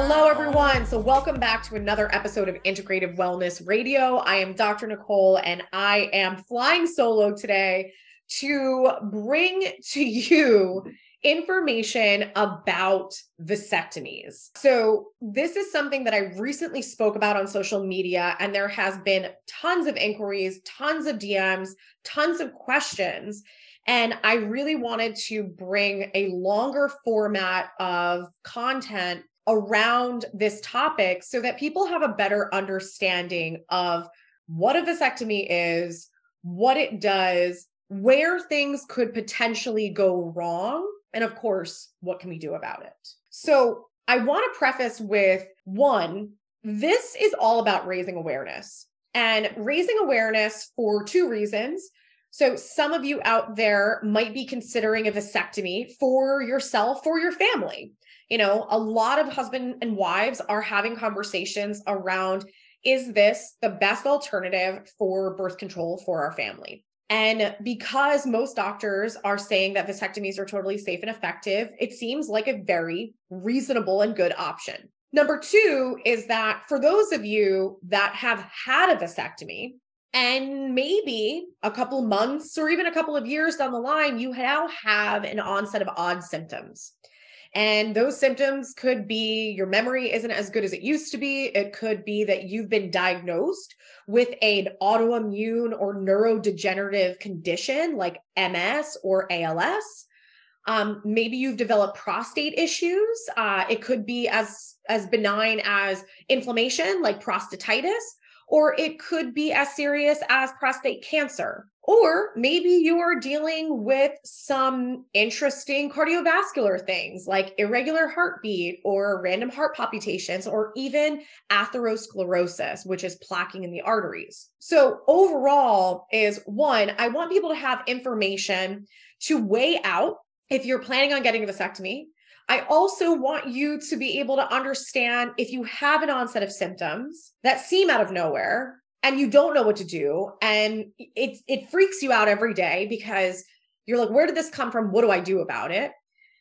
Hello, everyone. So, welcome back to another episode of Integrative Wellness Radio. I am Dr. Nicole, and I am flying solo today to bring to you information about vasectomies. So, this is something that I recently spoke about on social media, and there has been tons of inquiries, tons of DMs, tons of questions. And I really wanted to bring a longer format of content around this topic so that people have a better understanding of what a vasectomy is, what it does, where things could potentially go wrong, and of course, what can we do about it? So, I want to preface with one, this is all about raising awareness and raising awareness for two reasons. So, some of you out there might be considering a vasectomy for yourself, for your family you know, a lot of husband and wives are having conversations around is this the best alternative for birth control for our family? And because most doctors are saying that vasectomies are totally safe and effective, it seems like a very reasonable and good option. Number two is that for those of you that have had a vasectomy, and maybe a couple months or even a couple of years down the line, you now have an onset of odd symptoms. And those symptoms could be your memory isn't as good as it used to be. It could be that you've been diagnosed with an autoimmune or neurodegenerative condition like MS or ALS. Um, maybe you've developed prostate issues. Uh, it could be as as benign as inflammation, like prostatitis, or it could be as serious as prostate cancer. Or maybe you are dealing with some interesting cardiovascular things like irregular heartbeat or random heart palpitations, or even atherosclerosis, which is plaquing in the arteries. So, overall, is one, I want people to have information to weigh out if you're planning on getting a vasectomy. I also want you to be able to understand if you have an onset of symptoms that seem out of nowhere and you don't know what to do and it it freaks you out every day because you're like where did this come from? What do i do about it?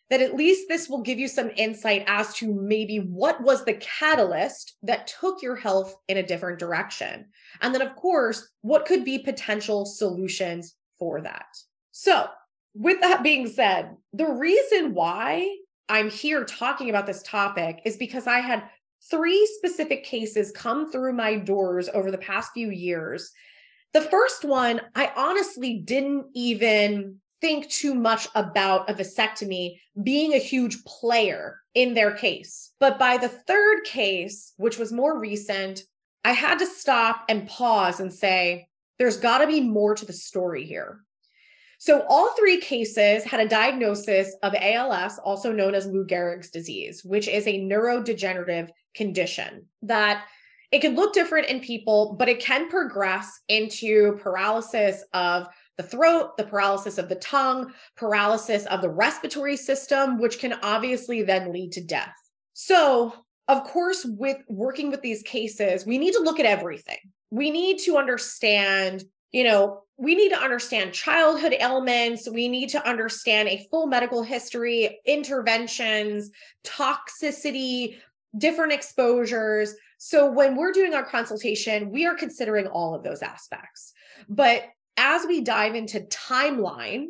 That at least this will give you some insight as to maybe what was the catalyst that took your health in a different direction. And then of course what could be potential solutions for that. So with that being said the reason why i'm here talking about this topic is because i had three specific cases come through my doors over the past few years. The first one, I honestly didn't even think too much about a vasectomy being a huge player in their case. But by the third case, which was more recent, I had to stop and pause and say, there's got to be more to the story here. So, all three cases had a diagnosis of ALS, also known as Lou Gehrig's disease, which is a neurodegenerative condition that it can look different in people, but it can progress into paralysis of the throat, the paralysis of the tongue, paralysis of the respiratory system, which can obviously then lead to death. So, of course, with working with these cases, we need to look at everything. We need to understand you know, we need to understand childhood ailments. We need to understand a full medical history, interventions, toxicity, different exposures. So when we're doing our consultation, we are considering all of those aspects. But as we dive into timeline,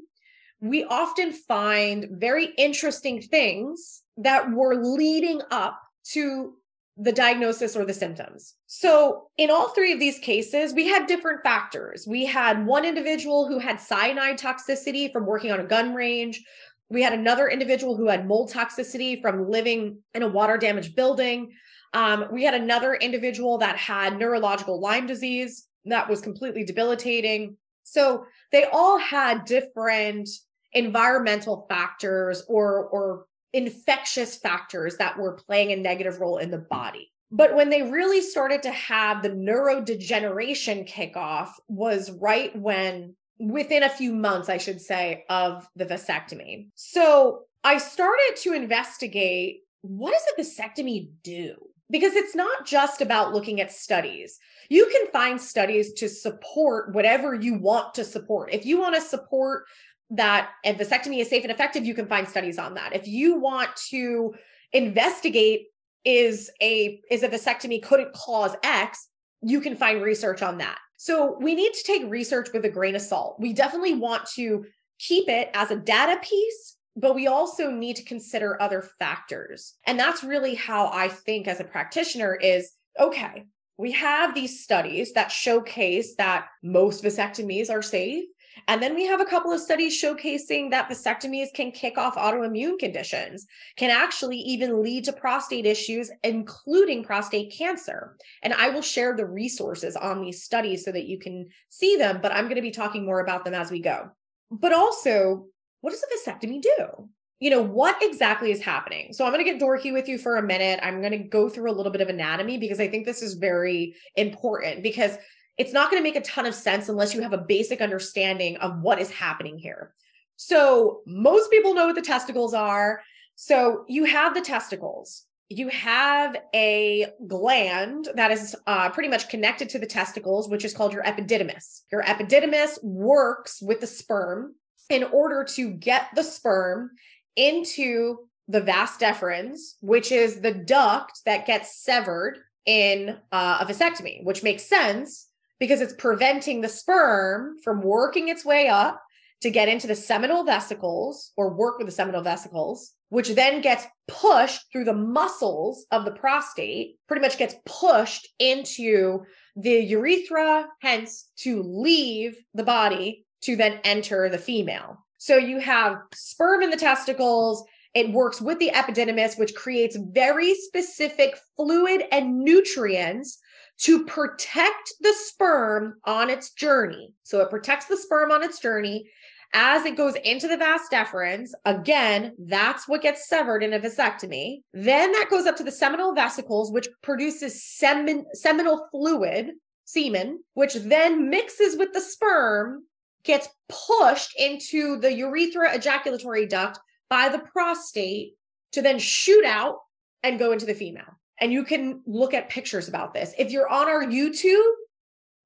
we often find very interesting things that were leading up to the diagnosis or the symptoms. So, in all three of these cases, we had different factors. We had one individual who had cyanide toxicity from working on a gun range. We had another individual who had mold toxicity from living in a water damaged building. Um, we had another individual that had neurological Lyme disease that was completely debilitating. So, they all had different environmental factors or or infectious factors that were playing a negative role in the body. But when they really started to have the neurodegeneration kickoff was right when, within a few months, I should say, of the vasectomy. So I started to investigate what does a vasectomy do? Because it's not just about looking at studies. You can find studies to support whatever you want to support. If you want to support that a vasectomy is safe and effective, you can find studies on that. If you want to investigate is a is a vasectomy could it cause X, you can find research on that. So we need to take research with a grain of salt. We definitely want to keep it as a data piece, but we also need to consider other factors. And that's really how I think as a practitioner is okay, we have these studies that showcase that most vasectomies are safe and then we have a couple of studies showcasing that vasectomies can kick off autoimmune conditions, can actually even lead to prostate issues, including prostate cancer. And I will share the resources on these studies so that you can see them, but I'm going to be talking more about them as we go. But also, what does a vasectomy do? you know, what exactly is happening? So I'm going to get dorky with you for a minute. I'm going to go through a little bit of anatomy because I think this is very important because it's not going to make a ton of sense unless you have a basic understanding of what is happening here. So, most people know what the testicles are. So, you have the testicles. You have a gland that is uh, pretty much connected to the testicles, which is called your epididymis. Your epididymis works with the sperm in order to get the sperm into the vas deferens, which is the duct that gets severed in uh, a vasectomy, which makes sense because it's preventing the sperm from working its way up to get into the seminal vesicles or work with the seminal vesicles, which then gets pushed through the muscles of the prostate, pretty much gets pushed into the urethra, hence to leave the body to then enter the female. So you have sperm in the testicles. It works with the epididymis, which creates very specific fluid and nutrients to protect the sperm on its journey. So it protects the sperm on its journey as it goes into the vas deferens. Again, that's what gets severed in a vasectomy. Then that goes up to the seminal vesicles, which produces semin, seminal fluid, semen, which then mixes with the sperm, gets pushed into the urethra ejaculatory duct by the prostate to then shoot out and go into the female and you can look at pictures about this. If you're on our YouTube,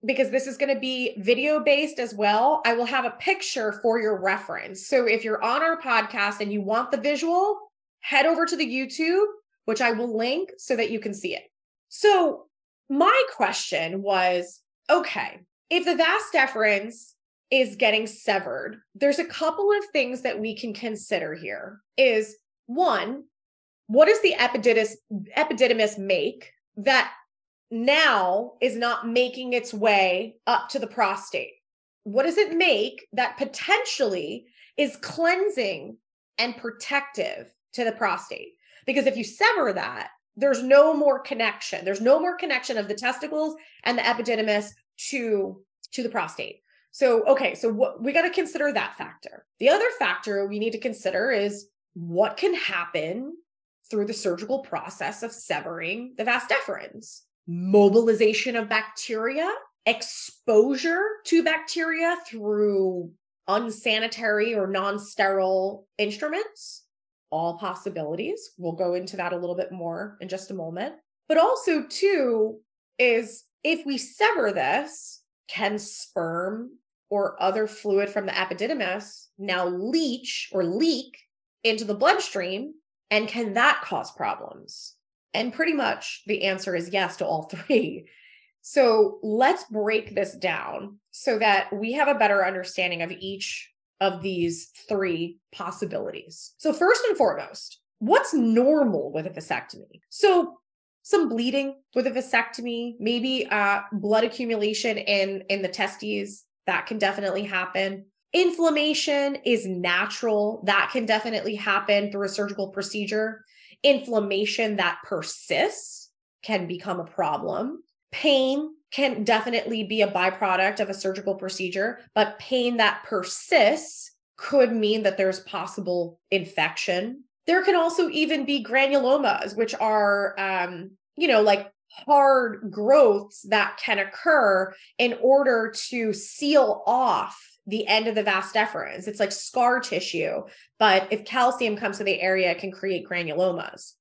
because this is going to be video based as well, I will have a picture for your reference. So if you're on our podcast and you want the visual, head over to the YouTube, which I will link so that you can see it. So my question was okay, if the vas deferens is getting severed, there's a couple of things that we can consider here. Is one, what does the epididymis, epididymis make that now is not making its way up to the prostate? What does it make that potentially is cleansing and protective to the prostate? Because if you sever that, there's no more connection. There's no more connection of the testicles and the epididymis to to the prostate. So, okay, so what we got to consider that factor. The other factor we need to consider is what can happen through the surgical process of severing the vas deferens, mobilization of bacteria, exposure to bacteria through unsanitary or non sterile instruments. All possibilities. We'll go into that a little bit more in just a moment. But also, too, is if we sever this, can sperm or other fluid from the epididymis now leach or leak into the bloodstream and can that cause problems? And pretty much the answer is yes to all three. So let's break this down so that we have a better understanding of each of these three possibilities. So, first and foremost, what's normal with a vasectomy? So, some bleeding with a vasectomy, maybe uh, blood accumulation in in the testes that can definitely happen. Inflammation is natural. That can definitely happen through a surgical procedure. Inflammation that persists can become a problem. Pain can definitely be a byproduct of a surgical procedure, but pain that persists could mean that there's possible infection. There can also even be granulomas, which are, um, you know, like hard growths that can occur in order to seal off the end of the vas deferens. It's like scar tissue, but if calcium comes to the area, it can create granulomas.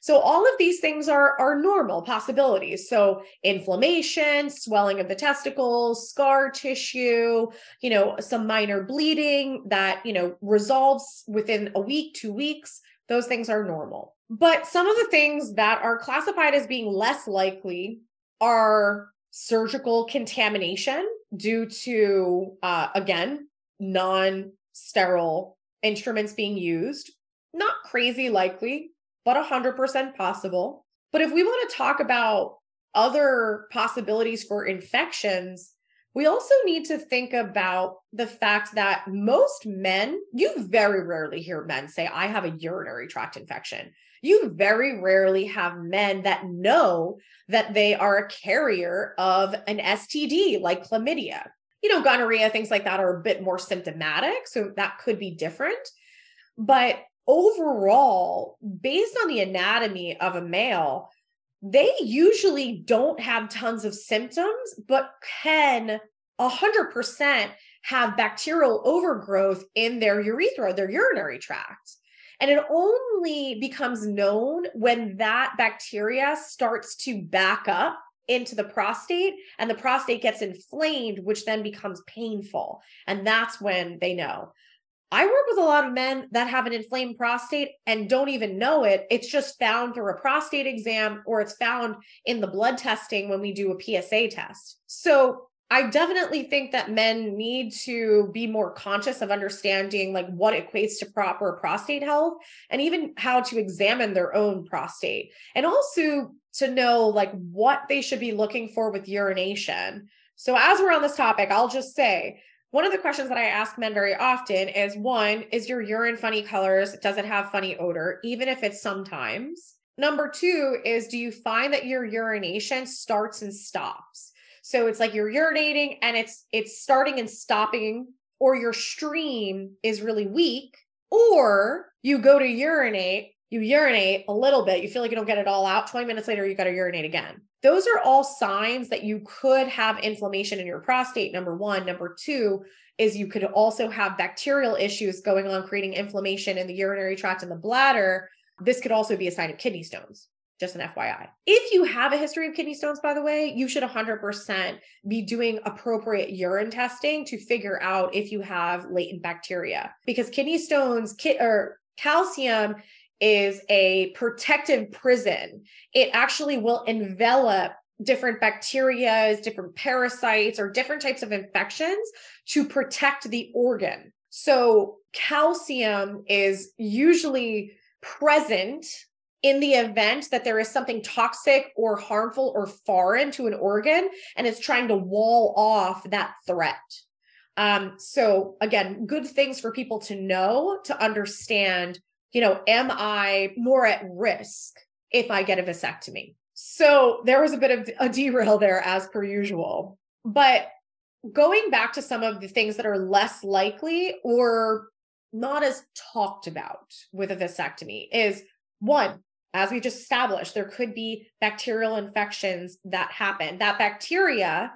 So all of these things are are normal possibilities. So inflammation, swelling of the testicles, scar tissue, you know, some minor bleeding that, you know, resolves within a week, 2 weeks, those things are normal. But some of the things that are classified as being less likely are surgical contamination due to, uh, again, non sterile instruments being used. Not crazy likely, but 100% possible. But if we want to talk about other possibilities for infections, we also need to think about the fact that most men, you very rarely hear men say, I have a urinary tract infection. You very rarely have men that know that they are a carrier of an STD like chlamydia. You know, gonorrhea, things like that are a bit more symptomatic. So that could be different. But overall, based on the anatomy of a male, they usually don't have tons of symptoms, but can 100% have bacterial overgrowth in their urethra, their urinary tract. And it only becomes known when that bacteria starts to back up into the prostate and the prostate gets inflamed, which then becomes painful. And that's when they know. I work with a lot of men that have an inflamed prostate and don't even know it. It's just found through a prostate exam or it's found in the blood testing when we do a PSA test. So I definitely think that men need to be more conscious of understanding like what equates to proper prostate health and even how to examine their own prostate and also to know like what they should be looking for with urination. So as we're on this topic, I'll just say one of the questions that I ask men very often is one, is your urine funny colors? Does it have funny odor, even if it's sometimes? Number two is, do you find that your urination starts and stops? So it's like you're urinating and it's it's starting and stopping, or your stream is really weak, or you go to urinate, you urinate a little bit, you feel like you don't get it all out. 20 minutes later, you got to urinate again. Those are all signs that you could have inflammation in your prostate. Number one. Number two is you could also have bacterial issues going on, creating inflammation in the urinary tract and the bladder. This could also be a sign of kidney stones just an FYI. If you have a history of kidney stones, by the way, you should 100% be doing appropriate urine testing to figure out if you have latent bacteria because kidney stones ki- or calcium is a protective prison. It actually will envelop different bacteria, different parasites, or different types of infections to protect the organ. So, calcium is usually present in the event that there is something toxic or harmful or foreign to an organ and it's trying to wall off that threat. Um, so again, good things for people to know to understand, you know, am I more at risk if I get a vasectomy? So there was a bit of a derail there as per usual. But going back to some of the things that are less likely or not as talked about with a vasectomy is one, as we just established, there could be bacterial infections that happen. That bacteria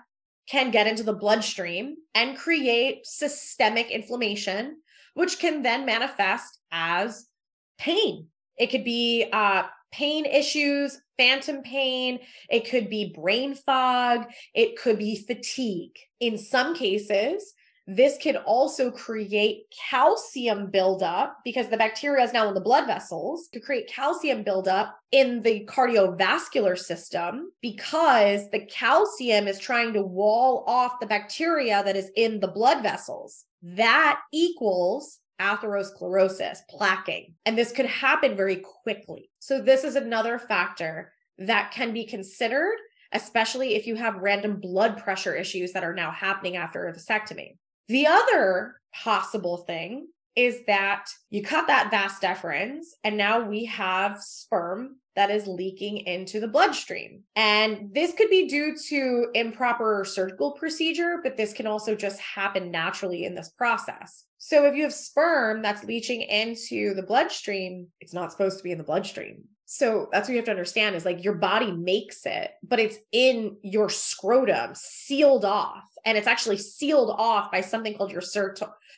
can get into the bloodstream and create systemic inflammation, which can then manifest as pain. It could be uh, pain issues, phantom pain. It could be brain fog. It could be fatigue. In some cases, this could also create calcium buildup because the bacteria is now in the blood vessels to create calcium buildup in the cardiovascular system because the calcium is trying to wall off the bacteria that is in the blood vessels. That equals atherosclerosis, plaquing. And this could happen very quickly. So, this is another factor that can be considered, especially if you have random blood pressure issues that are now happening after a vasectomy. The other possible thing is that you cut that vas deferens and now we have sperm that is leaking into the bloodstream. And this could be due to improper surgical procedure, but this can also just happen naturally in this process. So if you have sperm that's leaching into the bloodstream, it's not supposed to be in the bloodstream. So that's what you have to understand is like your body makes it, but it's in your scrotum sealed off. And it's actually sealed off by something called your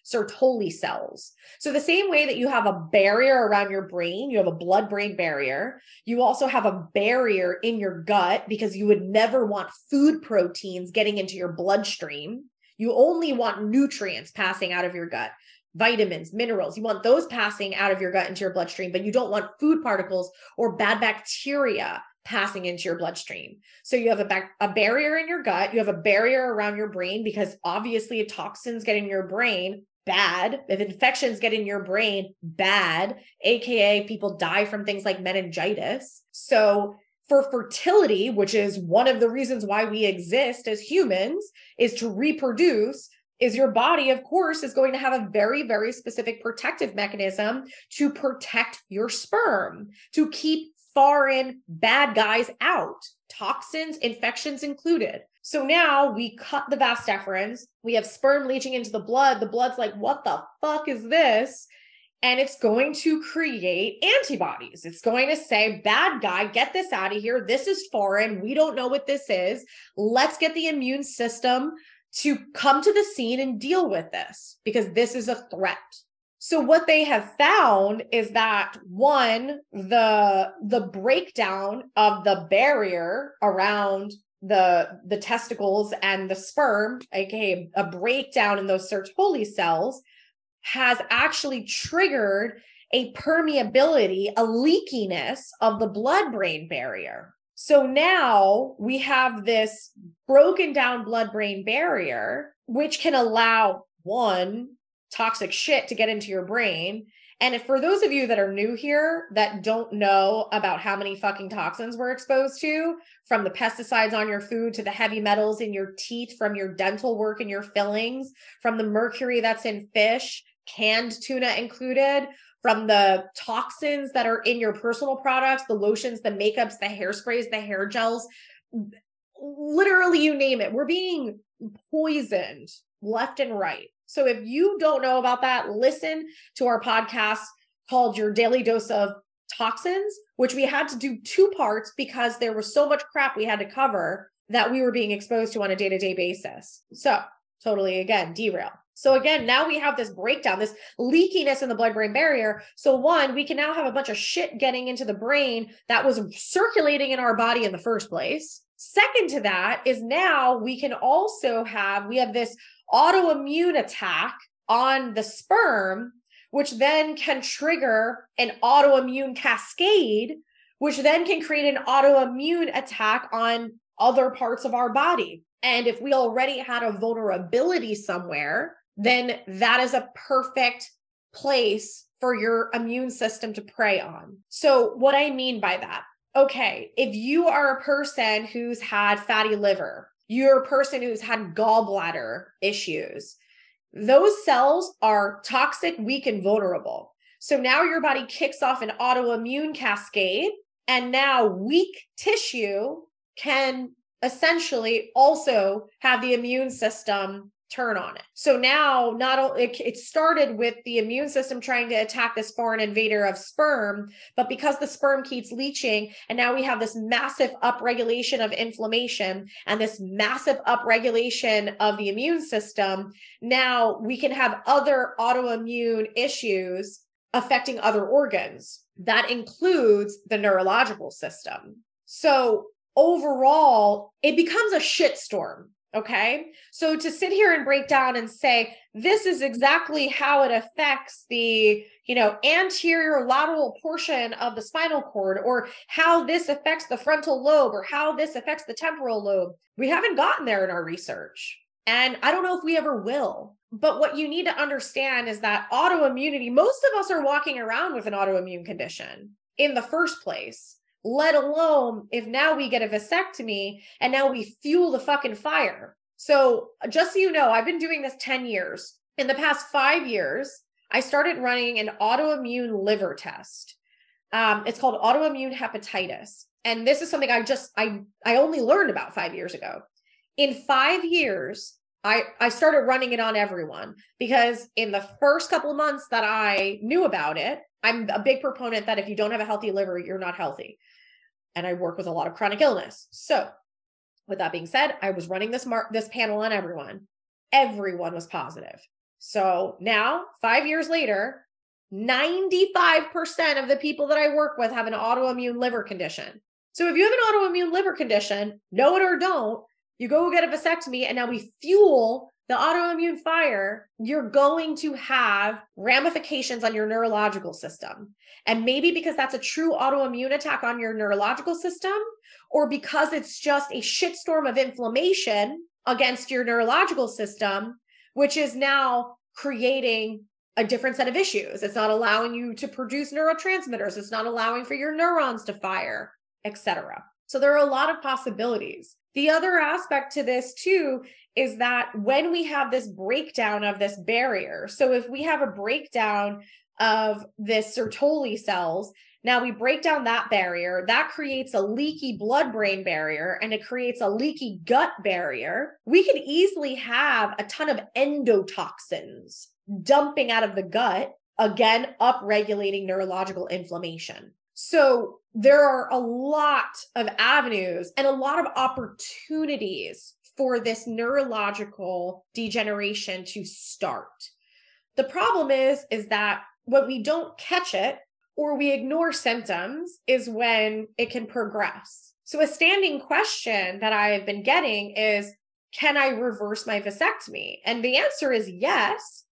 Sertoli cells. So the same way that you have a barrier around your brain, you have a blood brain barrier, you also have a barrier in your gut because you would never want food proteins getting into your bloodstream. You only want nutrients passing out of your gut vitamins, minerals. You want those passing out of your gut into your bloodstream, but you don't want food particles or bad bacteria passing into your bloodstream. So you have a, a barrier in your gut, you have a barrier around your brain because obviously toxins get in your brain, bad. If infections get in your brain, bad, aka people die from things like meningitis. So for fertility, which is one of the reasons why we exist as humans, is to reproduce is your body, of course, is going to have a very, very specific protective mechanism to protect your sperm, to keep foreign bad guys out, toxins, infections included. So now we cut the vas deferens. We have sperm leaching into the blood. The blood's like, what the fuck is this? And it's going to create antibodies. It's going to say, bad guy, get this out of here. This is foreign. We don't know what this is. Let's get the immune system to come to the scene and deal with this because this is a threat. So what they have found is that one the the breakdown of the barrier around the the testicles and the sperm, aka a breakdown in those Sertoli cells, has actually triggered a permeability, a leakiness of the blood brain barrier. So now we have this broken down blood brain barrier, which can allow one toxic shit to get into your brain. And if for those of you that are new here that don't know about how many fucking toxins we're exposed to, from the pesticides on your food to the heavy metals in your teeth, from your dental work and your fillings, from the mercury that's in fish, canned tuna included, from the toxins that are in your personal products, the lotions, the makeups, the hairsprays, the hair gels, literally you name it. We're being poisoned left and right. So if you don't know about that, listen to our podcast called Your Daily Dose of Toxins, which we had to do two parts because there was so much crap we had to cover that we were being exposed to on a day to day basis. So, totally again, derail. So again, now we have this breakdown, this leakiness in the blood brain barrier. So one, we can now have a bunch of shit getting into the brain that was circulating in our body in the first place. Second to that is now we can also have we have this autoimmune attack on the sperm which then can trigger an autoimmune cascade which then can create an autoimmune attack on other parts of our body. And if we already had a vulnerability somewhere, then that is a perfect place for your immune system to prey on. So, what I mean by that, okay, if you are a person who's had fatty liver, you're a person who's had gallbladder issues, those cells are toxic, weak, and vulnerable. So now your body kicks off an autoimmune cascade, and now weak tissue can essentially also have the immune system turn on it. So now not only it, it, started with the immune system trying to attack this foreign invader of sperm, but because the sperm keeps leaching and now we have this massive upregulation of inflammation and this massive upregulation of the immune system, now we can have other autoimmune issues affecting other organs. That includes the neurological system. So overall, it becomes a shitstorm Okay. So to sit here and break down and say, this is exactly how it affects the, you know, anterior lateral portion of the spinal cord, or how this affects the frontal lobe, or how this affects the temporal lobe. We haven't gotten there in our research. And I don't know if we ever will. But what you need to understand is that autoimmunity, most of us are walking around with an autoimmune condition in the first place let alone if now we get a vasectomy and now we fuel the fucking fire. So, just so you know, I've been doing this 10 years. In the past five years, I started running an autoimmune liver test. Um, it's called autoimmune hepatitis. And this is something I just I I only learned about five years ago. In five years, I I started running it on everyone because in the first couple of months that I knew about it, I'm a big proponent that if you don't have a healthy liver, you're not healthy. And I work with a lot of chronic illness. So, with that being said, I was running this mar- this panel on everyone. Everyone was positive. So, now 5 years later, 95% of the people that I work with have an autoimmune liver condition. So if you have an autoimmune liver condition, know it or don't, you go get a vasectomy and now we fuel the autoimmune fire, you're going to have ramifications on your neurological system. And maybe because that's a true autoimmune attack on your neurological system, or because it's just a shitstorm of inflammation against your neurological system, which is now creating a different set of issues. It's not allowing you to produce neurotransmitters, it's not allowing for your neurons to fire, etc. So there are a lot of possibilities. The other aspect to this too is that when we have this breakdown of this barrier, so if we have a breakdown of this Sertoli cells, now we break down that barrier, that creates a leaky blood brain barrier and it creates a leaky gut barrier. We could easily have a ton of endotoxins dumping out of the gut, again, upregulating neurological inflammation. So there are a lot of avenues and a lot of opportunities for this neurological degeneration to start. The problem is is that when we don't catch it or we ignore symptoms is when it can progress. So a standing question that I've been getting is can I reverse my vasectomy? And the answer is yes,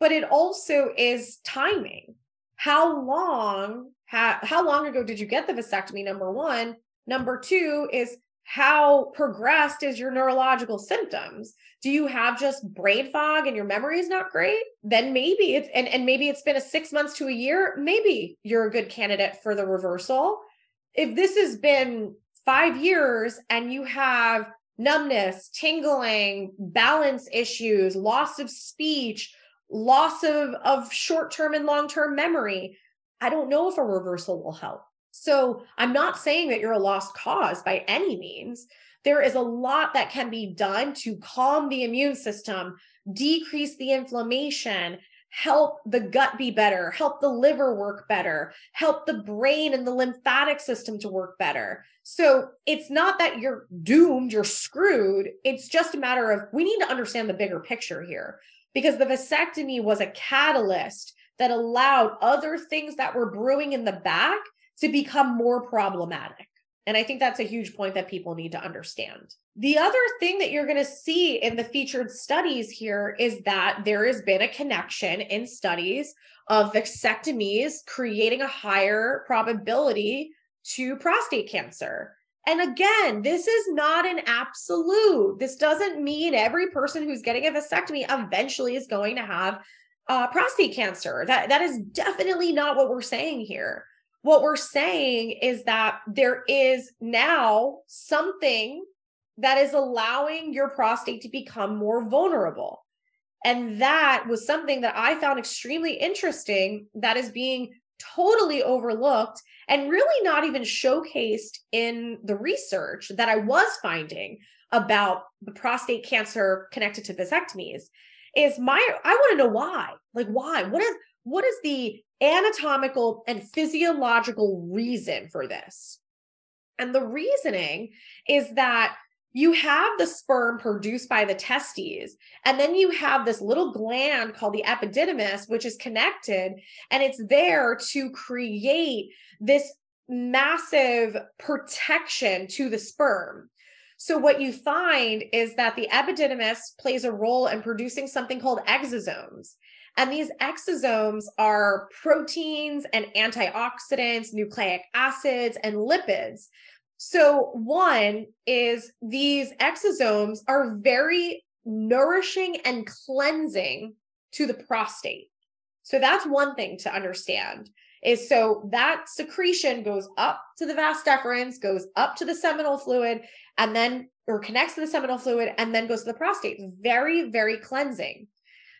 but it also is timing. How long how, how long ago did you get the vasectomy? Number one. Number two is how progressed is your neurological symptoms? Do you have just brain fog and your memory is not great? Then maybe it's and, and maybe it's been a six months to a year. Maybe you're a good candidate for the reversal. If this has been five years and you have numbness, tingling, balance issues, loss of speech, loss of, of short-term and long-term memory, I don't know if a reversal will help. So I'm not saying that you're a lost cause by any means. There is a lot that can be done to calm the immune system, decrease the inflammation, help the gut be better, help the liver work better, help the brain and the lymphatic system to work better. So it's not that you're doomed, you're screwed. It's just a matter of we need to understand the bigger picture here because the vasectomy was a catalyst that allowed other things that were brewing in the back to become more problematic. And I think that's a huge point that people need to understand. The other thing that you're going to see in the featured studies here is that there has been a connection in studies of vasectomies creating a higher probability to prostate cancer. And again, this is not an absolute. This doesn't mean every person who's getting a vasectomy eventually is going to have uh, prostate cancer. That that is definitely not what we're saying here. What we're saying is that there is now something that is allowing your prostate to become more vulnerable. And that was something that I found extremely interesting that is being totally overlooked and really not even showcased in the research that I was finding about the prostate cancer connected to vasectomies is my I want to know why. Like why? What is what is the anatomical and physiological reason for this? And the reasoning is that you have the sperm produced by the testes, and then you have this little gland called the epididymis, which is connected, and it's there to create this massive protection to the sperm. So what you find is that the epididymis plays a role in producing something called exosomes. And these exosomes are proteins and antioxidants, nucleic acids, and lipids. So, one is these exosomes are very nourishing and cleansing to the prostate. So, that's one thing to understand is so that secretion goes up to the vas deferens, goes up to the seminal fluid, and then or connects to the seminal fluid and then goes to the prostate. Very, very cleansing.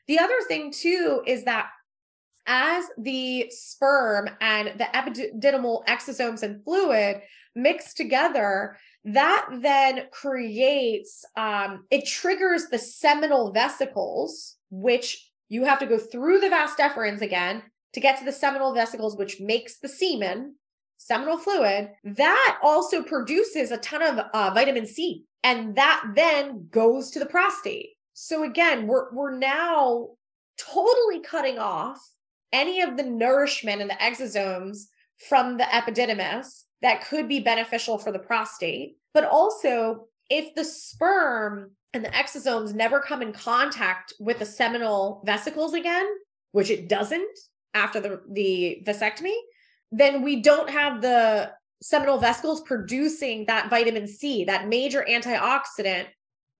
The other thing too is that as the sperm and the epididymal exosomes and fluid mix together, that then creates, um, it triggers the seminal vesicles, which you have to go through the vas deferens again to get to the seminal vesicles, which makes the semen, seminal fluid. That also produces a ton of uh, vitamin C, and that then goes to the prostate. So again, we're we're now totally cutting off any of the nourishment and the exosomes from the epididymis that could be beneficial for the prostate. But also, if the sperm and the exosomes never come in contact with the seminal vesicles again, which it doesn't after the, the vasectomy, then we don't have the seminal vesicles producing that vitamin C, that major antioxidant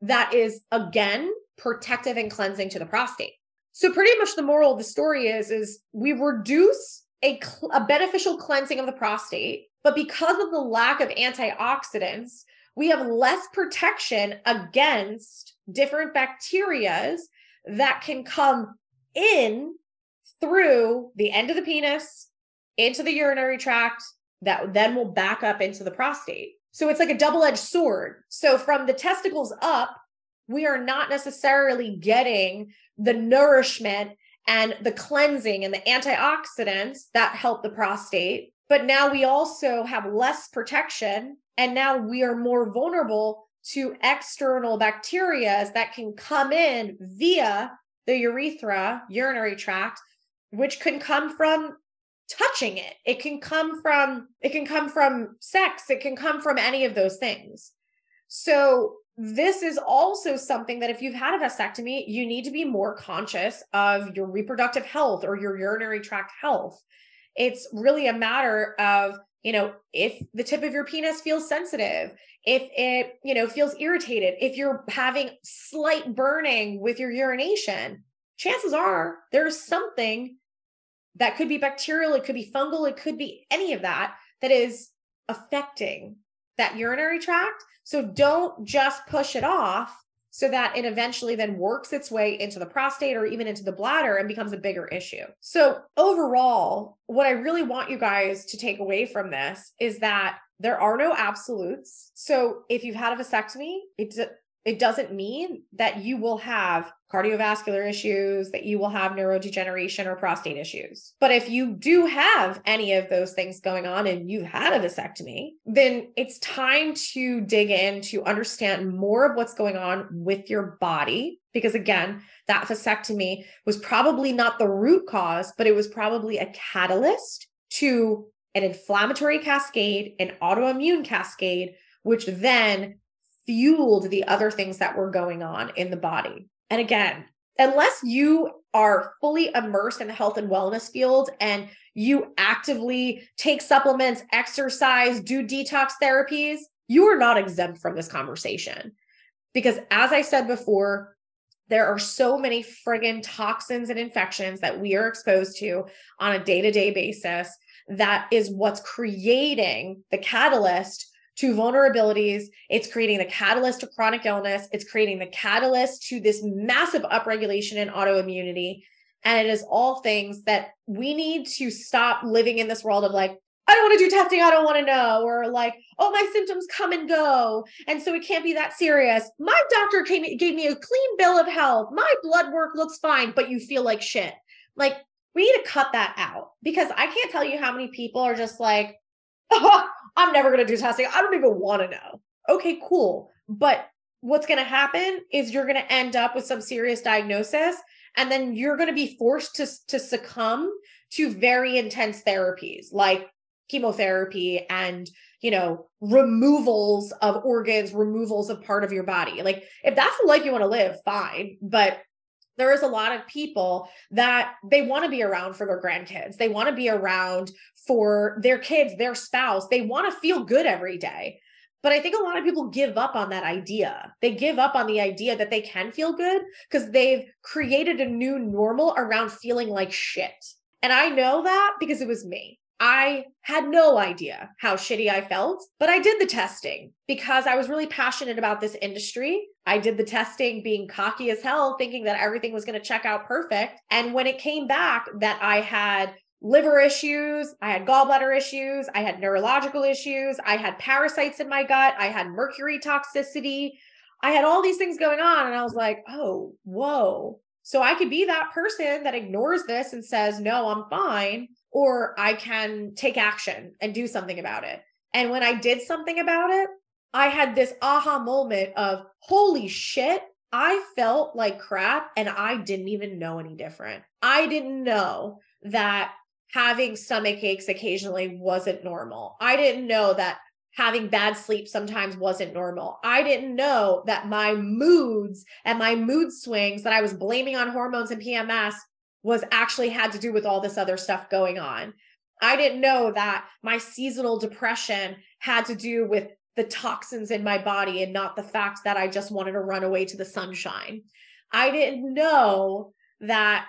that is again protective and cleansing to the prostate. So pretty much the moral of the story is is we reduce a, cl- a beneficial cleansing of the prostate, but because of the lack of antioxidants, we have less protection against different bacterias that can come in through the end of the penis into the urinary tract that then will back up into the prostate. So it's like a double edged sword. So from the testicles up, we are not necessarily getting the nourishment and the cleansing and the antioxidants that help the prostate. But now we also have less protection. And now we are more vulnerable to external bacteria that can come in via the urethra, urinary tract, which can come from touching it. It can come from it can come from sex, it can come from any of those things. So this is also something that if you've had a vasectomy, you need to be more conscious of your reproductive health or your urinary tract health. It's really a matter of, you know, if the tip of your penis feels sensitive, if it, you know, feels irritated, if you're having slight burning with your urination, chances are there's something that could be bacterial, it could be fungal, it could be any of that that is affecting that urinary tract so don't just push it off so that it eventually then works its way into the prostate or even into the bladder and becomes a bigger issue. So, overall, what I really want you guys to take away from this is that there are no absolutes. So, if you've had a vasectomy, it's it doesn't mean that you will have cardiovascular issues, that you will have neurodegeneration or prostate issues. But if you do have any of those things going on and you've had a vasectomy, then it's time to dig in to understand more of what's going on with your body. Because again, that vasectomy was probably not the root cause, but it was probably a catalyst to an inflammatory cascade, an autoimmune cascade, which then fueled the other things that were going on in the body. And again, unless you are fully immersed in the health and wellness field and you actively take supplements, exercise, do detox therapies, you are not exempt from this conversation. Because as I said before, there are so many friggin' toxins and infections that we are exposed to on a day to day basis that is what's creating the catalyst to vulnerabilities. It's creating the catalyst to chronic illness. It's creating the catalyst to this massive upregulation in autoimmunity. And it is all things that we need to stop living in this world of like, I don't want to do testing. I don't want to know. Or like, oh, my symptoms come and go. And so it can't be that serious. My doctor came, gave me a clean bill of health. My blood work looks fine, but you feel like shit. Like, we need to cut that out because I can't tell you how many people are just like, oh, I'm never going to do testing. I don't even want to know. Okay, cool. But what's going to happen is you're going to end up with some serious diagnosis and then you're going to be forced to to succumb to very intense therapies like chemotherapy and you know removals of organs removals of part of your body like if that's the life you want to live fine but there is a lot of people that they want to be around for their grandkids. They want to be around for their kids, their spouse. They want to feel good every day. But I think a lot of people give up on that idea. They give up on the idea that they can feel good because they've created a new normal around feeling like shit. And I know that because it was me. I had no idea how shitty I felt, but I did the testing because I was really passionate about this industry. I did the testing being cocky as hell, thinking that everything was going to check out perfect. And when it came back that I had liver issues, I had gallbladder issues, I had neurological issues, I had parasites in my gut, I had mercury toxicity, I had all these things going on. And I was like, oh, whoa. So I could be that person that ignores this and says, no, I'm fine or I can take action and do something about it. And when I did something about it, I had this aha moment of holy shit, I felt like crap and I didn't even know any different. I didn't know that having stomach aches occasionally wasn't normal. I didn't know that having bad sleep sometimes wasn't normal. I didn't know that my moods and my mood swings that I was blaming on hormones and PMS was actually had to do with all this other stuff going on. I didn't know that my seasonal depression had to do with the toxins in my body and not the fact that I just wanted to run away to the sunshine. I didn't know that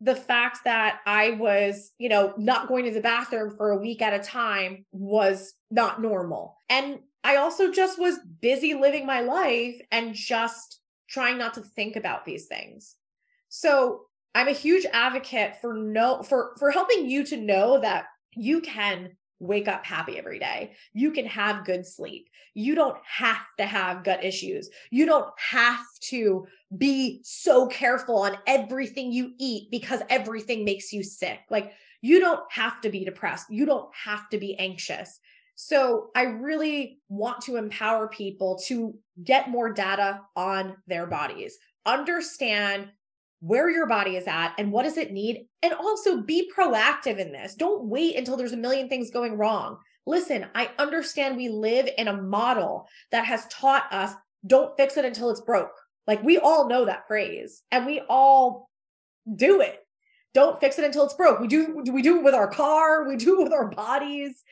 the fact that I was, you know, not going to the bathroom for a week at a time was not normal. And I also just was busy living my life and just trying not to think about these things. So I'm a huge advocate for no for for helping you to know that you can wake up happy every day. You can have good sleep. You don't have to have gut issues. You don't have to be so careful on everything you eat because everything makes you sick. Like you don't have to be depressed. You don't have to be anxious. So I really want to empower people to get more data on their bodies, understand where your body is at and what does it need and also be proactive in this. Don't wait until there's a million things going wrong. Listen i understand we live in a model that has taught us don't fix it until it's broke. Like we all know that phrase and we all do it. Don't fix it until it's broke. We do we do it with our car we do it with our bodies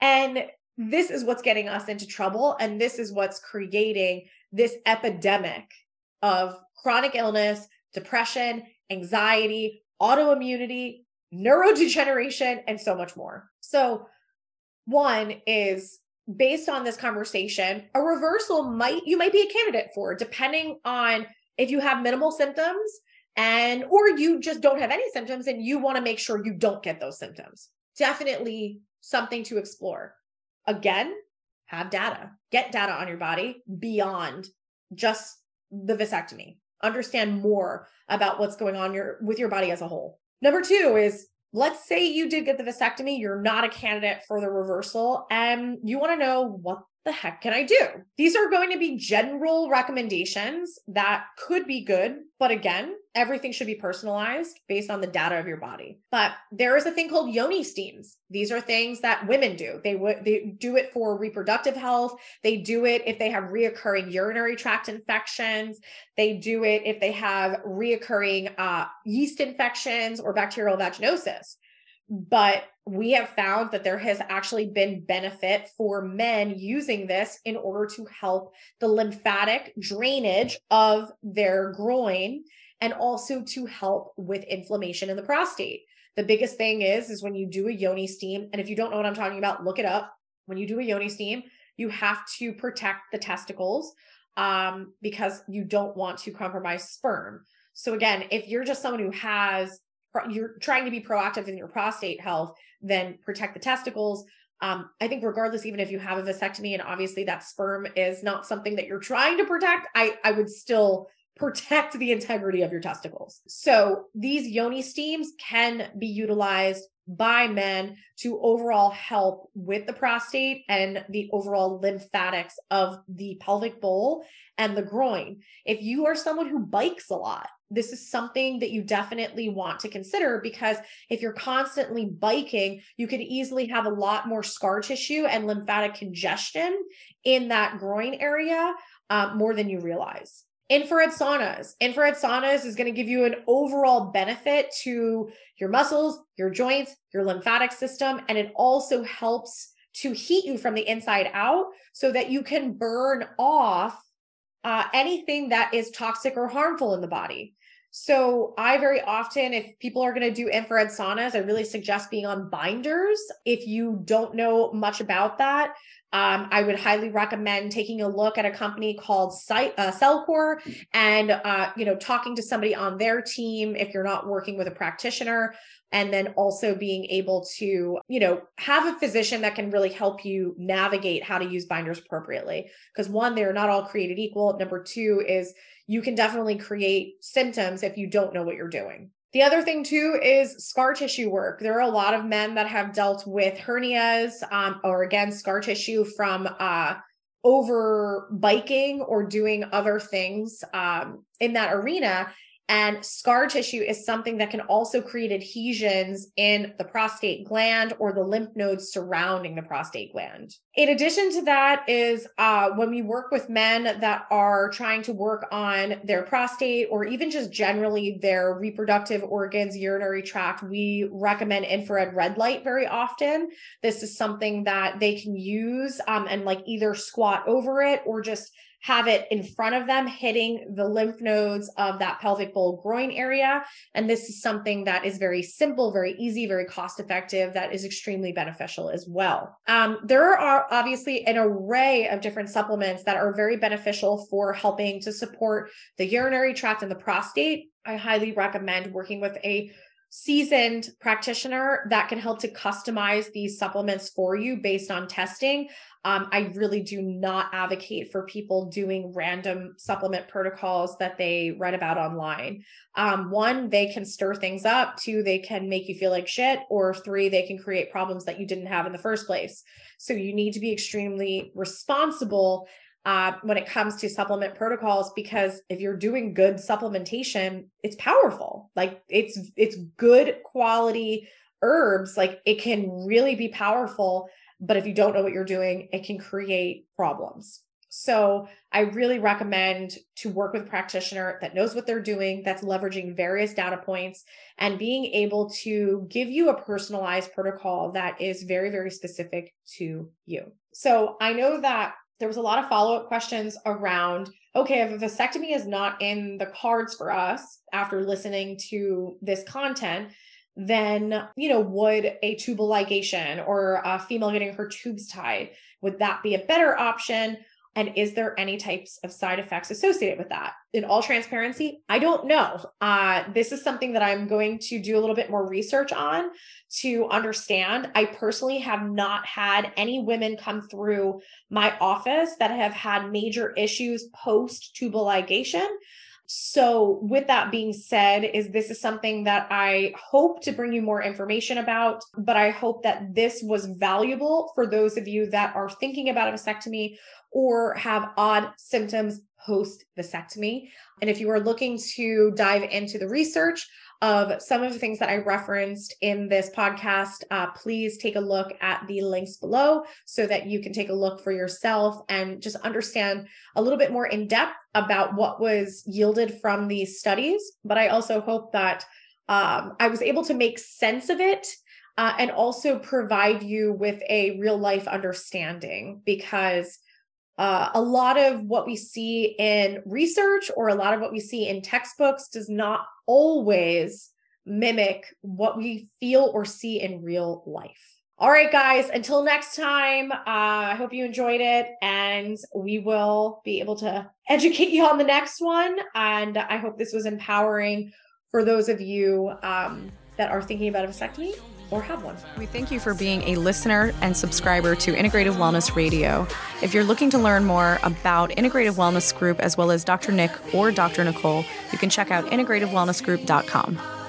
and this is what's getting us into trouble and this is what's creating this epidemic of chronic illness depression, anxiety, autoimmunity, neurodegeneration, and so much more. So, one is based on this conversation, a reversal might you might be a candidate for depending on if you have minimal symptoms and or you just don't have any symptoms and you want to make sure you don't get those symptoms. Definitely something to explore. Again, have data. Get data on your body beyond just the vasectomy understand more about what's going on your with your body as a whole. Number 2 is let's say you did get the vasectomy, you're not a candidate for the reversal and you want to know what the heck can I do? These are going to be general recommendations that could be good, but again, everything should be personalized based on the data of your body. But there is a thing called yoni steams. These are things that women do. They would they do it for reproductive health. They do it if they have reoccurring urinary tract infections. They do it if they have reoccurring uh, yeast infections or bacterial vaginosis but we have found that there has actually been benefit for men using this in order to help the lymphatic drainage of their groin and also to help with inflammation in the prostate. The biggest thing is is when you do a yoni steam and if you don't know what I'm talking about look it up. When you do a yoni steam, you have to protect the testicles um, because you don't want to compromise sperm. So again, if you're just someone who has you're trying to be proactive in your prostate health, then protect the testicles. Um, I think regardless, even if you have a vasectomy and obviously that sperm is not something that you're trying to protect, I, I would still protect the integrity of your testicles. So these yoni steams can be utilized by men to overall help with the prostate and the overall lymphatics of the pelvic bowl and the groin. If you are someone who bikes a lot, this is something that you definitely want to consider because if you're constantly biking, you could easily have a lot more scar tissue and lymphatic congestion in that groin area um, more than you realize. Infrared saunas. Infrared saunas is going to give you an overall benefit to your muscles, your joints, your lymphatic system, and it also helps to heat you from the inside out so that you can burn off uh, anything that is toxic or harmful in the body. So, I very often, if people are going to do infrared saunas, I really suggest being on binders. If you don't know much about that, um, I would highly recommend taking a look at a company called Site, uh, Cellcore and uh, you know talking to somebody on their team if you're not working with a practitioner, and then also being able to you know have a physician that can really help you navigate how to use binders appropriately. Because one, they're not all created equal. Number two is you can definitely create symptoms if you don't know what you're doing. The other thing too is scar tissue work. There are a lot of men that have dealt with hernias um, or again scar tissue from uh, over biking or doing other things um, in that arena. And scar tissue is something that can also create adhesions in the prostate gland or the lymph nodes surrounding the prostate gland. In addition to that, is uh, when we work with men that are trying to work on their prostate or even just generally their reproductive organs, urinary tract, we recommend infrared red light very often. This is something that they can use um, and like either squat over it or just have it in front of them, hitting the lymph nodes of that pelvic bowl groin area. And this is something that is very simple, very easy, very cost effective, that is extremely beneficial as well. Um, there are obviously an array of different supplements that are very beneficial for helping to support the urinary tract and the prostate. I highly recommend working with a seasoned practitioner that can help to customize these supplements for you based on testing. Um, I really do not advocate for people doing random supplement protocols that they read about online. Um, one, they can stir things up. Two, they can make you feel like shit. Or three, they can create problems that you didn't have in the first place. So you need to be extremely responsible uh, when it comes to supplement protocols because if you're doing good supplementation, it's powerful. Like it's it's good quality herbs. Like it can really be powerful but if you don't know what you're doing, it can create problems. So I really recommend to work with a practitioner that knows what they're doing, that's leveraging various data points and being able to give you a personalized protocol that is very, very specific to you. So I know that there was a lot of follow up questions around okay, if a vasectomy is not in the cards for us after listening to this content, then you know would a tubal ligation or a female getting her tubes tied would that be a better option and is there any types of side effects associated with that? In all transparency i don't know. Uh, this is something that i'm going to do a little bit more research on to understand. I personally have not had any women come through my office that have had major issues post tubal ligation so, with that being said, is this is something that I hope to bring you more information about, but I hope that this was valuable for those of you that are thinking about a vasectomy or have odd symptoms post vasectomy. And if you are looking to dive into the research, of some of the things that I referenced in this podcast, uh, please take a look at the links below so that you can take a look for yourself and just understand a little bit more in depth about what was yielded from these studies. But I also hope that um, I was able to make sense of it uh, and also provide you with a real life understanding because uh, a lot of what we see in research or a lot of what we see in textbooks does not always mimic what we feel or see in real life. All right, guys, until next time, uh, I hope you enjoyed it and we will be able to educate you on the next one. And I hope this was empowering for those of you um, that are thinking about a vasectomy or have one. We thank you for being a listener and subscriber to Integrative Wellness Radio. If you're looking to learn more about Integrative Wellness Group as well as Dr. Nick or Dr. Nicole, you can check out integrativewellnessgroup.com.